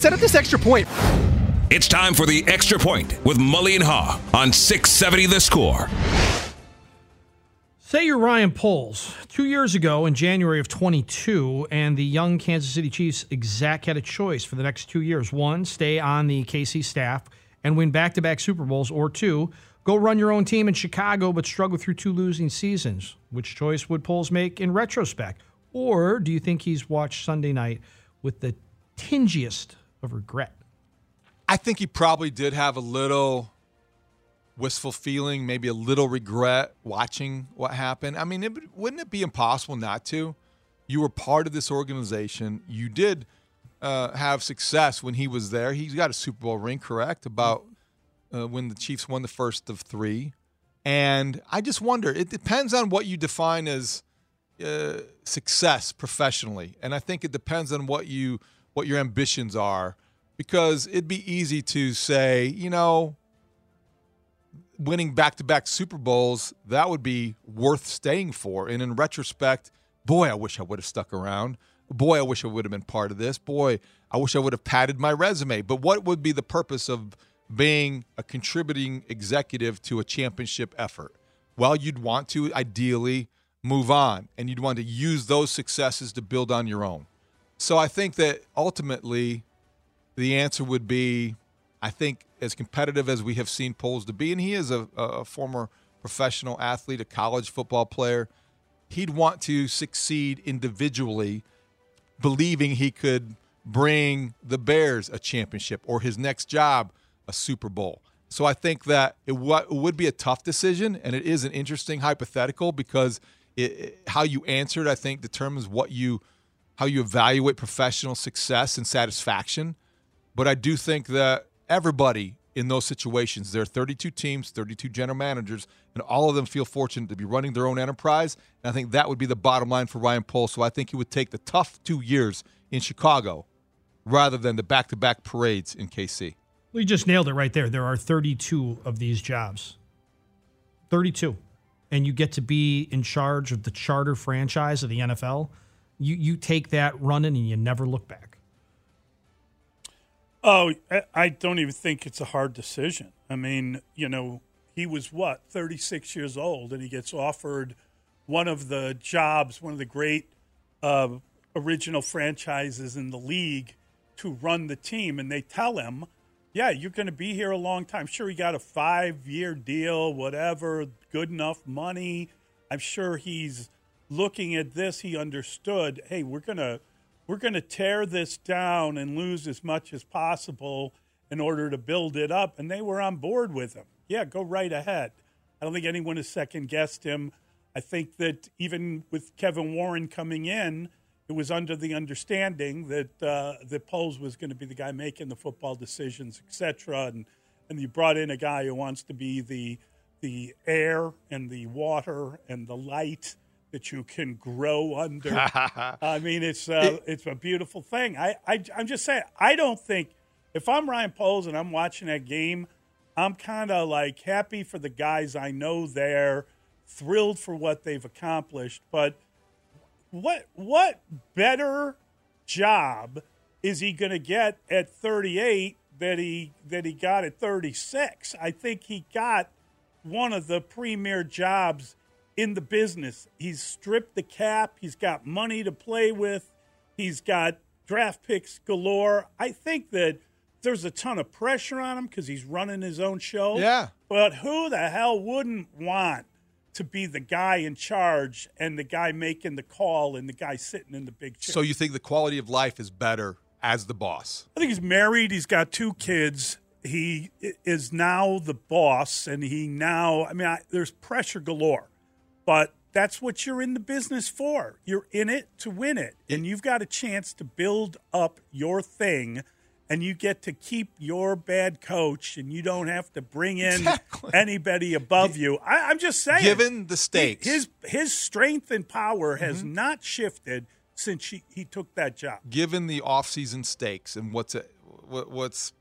Set up this extra point. It's time for the extra point with Mully and Haugh on 670 the score. Say you're Ryan Poles. Two years ago, in January of 22, and the young Kansas City Chiefs exec had a choice for the next two years. One, stay on the KC staff and win back to back Super Bowls, or two, go run your own team in Chicago but struggle through two losing seasons. Which choice would Poles make in retrospect? Or do you think he's watched Sunday night with the tingiest of regret? I think he probably did have a little wistful feeling, maybe a little regret watching what happened. I mean, it, wouldn't it be impossible not to? You were part of this organization. You did uh, have success when he was there. He's got a Super Bowl ring, correct? About uh, when the Chiefs won the first of three. And I just wonder, it depends on what you define as uh, success professionally. And I think it depends on what you what your ambitions are because it'd be easy to say, you know, winning back-to-back Super Bowls, that would be worth staying for. And in retrospect, boy, I wish I would have stuck around. Boy, I wish I would have been part of this. Boy, I wish I would have padded my resume. But what would be the purpose of being a contributing executive to a championship effort? Well, you'd want to ideally move on and you'd want to use those successes to build on your own. So I think that ultimately the answer would be I think as competitive as we have seen Poles to be, and he is a, a former professional athlete, a college football player, he'd want to succeed individually, believing he could bring the Bears a championship or his next job a Super Bowl. So I think that it, w- would be a tough decision, and it is an interesting hypothetical because it, it, how you answer it, I think, determines what you how you evaluate professional success and satisfaction. But I do think that everybody in those situations. There are 32 teams, 32 general managers, and all of them feel fortunate to be running their own enterprise. And I think that would be the bottom line for Ryan Poles. So I think he would take the tough two years in Chicago rather than the back to back parades in KC. You just nailed it right there. There are 32 of these jobs. 32. And you get to be in charge of the charter franchise of the NFL. You, you take that running and you never look back. Oh, I don't even think it's a hard decision. I mean, you know, he was what, 36 years old, and he gets offered one of the jobs, one of the great uh, original franchises in the league to run the team. And they tell him, yeah, you're going to be here a long time. Sure, he got a five year deal, whatever, good enough money. I'm sure he's looking at this. He understood, hey, we're going to we're going to tear this down and lose as much as possible in order to build it up. And they were on board with him. Yeah, go right ahead. I don't think anyone has second guessed him. I think that even with Kevin Warren coming in, it was under the understanding that uh, that Poles was going to be the guy making the football decisions, etc. And and you brought in a guy who wants to be the the air and the water and the light that you can grow under. I mean, it's uh, it's a beautiful thing. I, I I'm just saying. I don't think if I'm Ryan Poles and I'm watching that game, I'm kind of like happy for the guys I know there, thrilled for what they've accomplished. But what what better job is he going to get at 38 that he that he got at 36? I think he got one of the premier jobs in the business. He's stripped the cap. He's got money to play with. He's got draft picks galore. I think that there's a ton of pressure on him because he's running his own show. Yeah. But who the hell wouldn't want to be the guy in charge and the guy making the call and the guy sitting in the big chair? So you think the quality of life is better as the boss? I think he's married. He's got two kids. He is now the boss, and he now. I mean, I, there's pressure galore, but that's what you're in the business for. You're in it to win it, and you've got a chance to build up your thing. And you get to keep your bad coach, and you don't have to bring in Exactly. anybody above you. I, I'm just saying. Given the stakes. his his strength and power has Mm-hmm. not shifted since he, he took that job. Given the offseason stakes and what's it, what, what's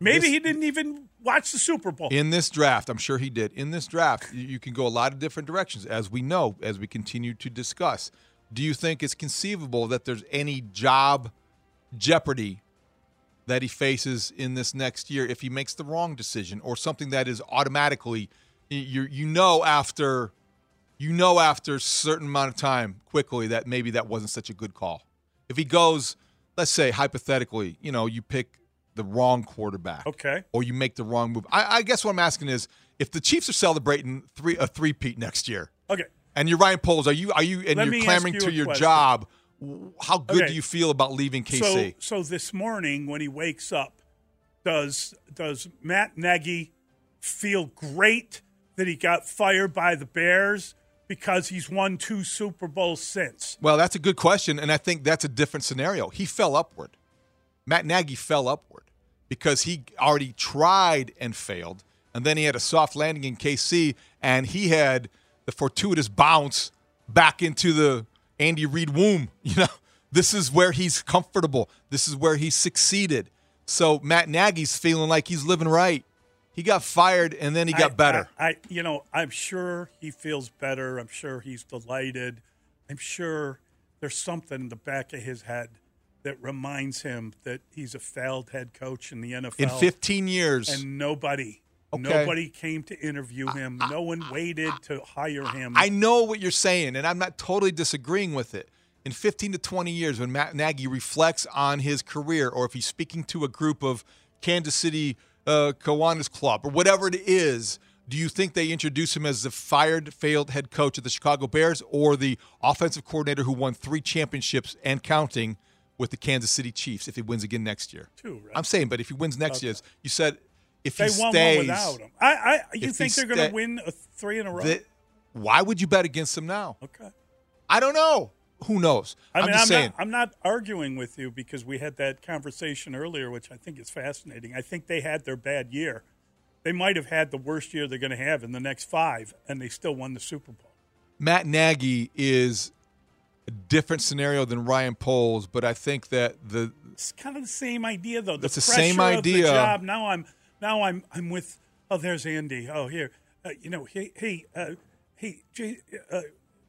Maybe This- he didn't even watch the Super Bowl. in this draft, I'm sure he did. In this draft, you, can go a lot of different directions, as we know, as we continue to discuss. Do you think it's conceivable that there's any job jeopardy that he faces in this next year if he makes the wrong decision, or something that is automatically you you know after you know after a certain amount of time quickly that maybe that wasn't such a good call. If he goes, let's say hypothetically, you know, you pick the wrong quarterback Okay. or you make the wrong move. I, I guess what I'm asking is if the Chiefs are celebrating three a three peat next year, Okay. and you're Ryan Poles, are you are you and Let you're clamoring ask to your question. job? How good Okay. do you feel about leaving KC? So so this morning when he wakes up, does does Matt Nagy feel great that he got fired by the Bears because he's won two Super Bowls since? well, that's a good question, and I think that's a different scenario. He fell upward. Matt Nagy fell upward because he already tried and failed, and then he had a soft landing in KC, and he had the fortuitous bounce back into the Andy Reid womb. You know, this is where he's comfortable. This is where he succeeded. So Matt Nagy's feeling like he's living right. He got fired, and then he got I- better. I, I you know, I'm sure he feels better. I'm sure he's delighted. I'm sure there's something in the back of his head that reminds him that he's a failed head coach in the NFL. in 15 years, and nobody Okay. nobody came to interview him no one waited to hire him I know what you're saying, and I'm not totally disagreeing with it. In 15 to 20 years, when Matt Nagy reflects on his career, or if he's speaking to a group of Kansas City uh, Kiwanis Club, or whatever it is, do you think they introduce him as the fired, failed head coach of the Chicago Bears, or the offensive coordinator who won three championships and counting with the Kansas City Chiefs if he wins again next year? Two, right? I'm saying, but if he wins next year, you said if they he won stays, one without him I, I you think they're going to win a three in a row that- why would you bet against them now? okay I don't know. Who knows? I mean, I'm just I'm, saying. not, I'm not arguing with you because we had that conversation earlier, which I think is fascinating. I think they had their bad year. They might have had the worst year they're going to have in the next five, and they still won the Super Bowl. Matt Nagy is different scenario than Ryan Poles, but I think that the It's kind of the same idea, though. The It's the same idea. The job. Now I'm now I'm I'm with. Oh, there's Andy. Oh, here. Uh, you know, hey, hey, uh, hey, Jay, uh,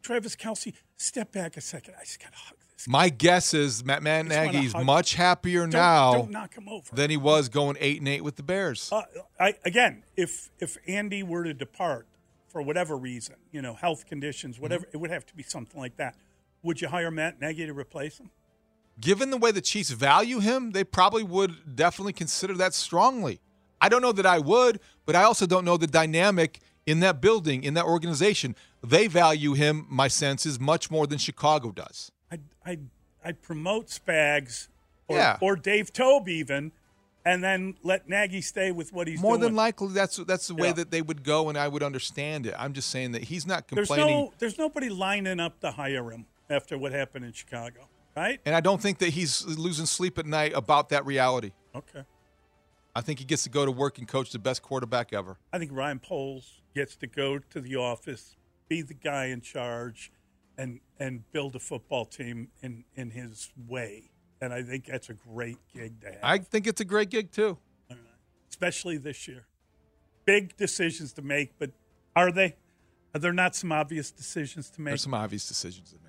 Travis Kelce, step back a second. I just gotta hug this. guy. my guess is Matt, Matt Nagy's much happier Don't, now don't knock him over. than he was going eight and eight with the Bears. Uh, I, again, if if Andy were to depart for whatever reason, you know, health conditions, whatever, Mm-hmm. it would have to be something like that. Would you hire Matt Nagy to replace him? Given the way the Chiefs value him, they probably would definitely consider that strongly. I don't know that I would, but I also don't know the dynamic in that building, in that organization. They value him, my sense is, much more than Chicago does. I'd, I'd, I'd promote Spags or, Yeah. or Dave Toub even, and then let Nagy stay with what he's doing. More doing. than likely, that's that's the way Yeah. that they would go, and I would understand it. I'm just saying that he's not there's complaining, no, there's nobody lining up to hire him after what happened in Chicago, right? and I don't think that he's losing sleep at night about that reality. Okay. I think he gets to go to work and coach the best quarterback ever. I think Ryan Poles gets to go to the office, be the guy in charge, and and build a football team in in his way. And I think that's a great gig to have, I think it's a great gig too. especially this year. Big decisions to make, but are they? Are there not some obvious decisions to make? There's some obvious decisions to make.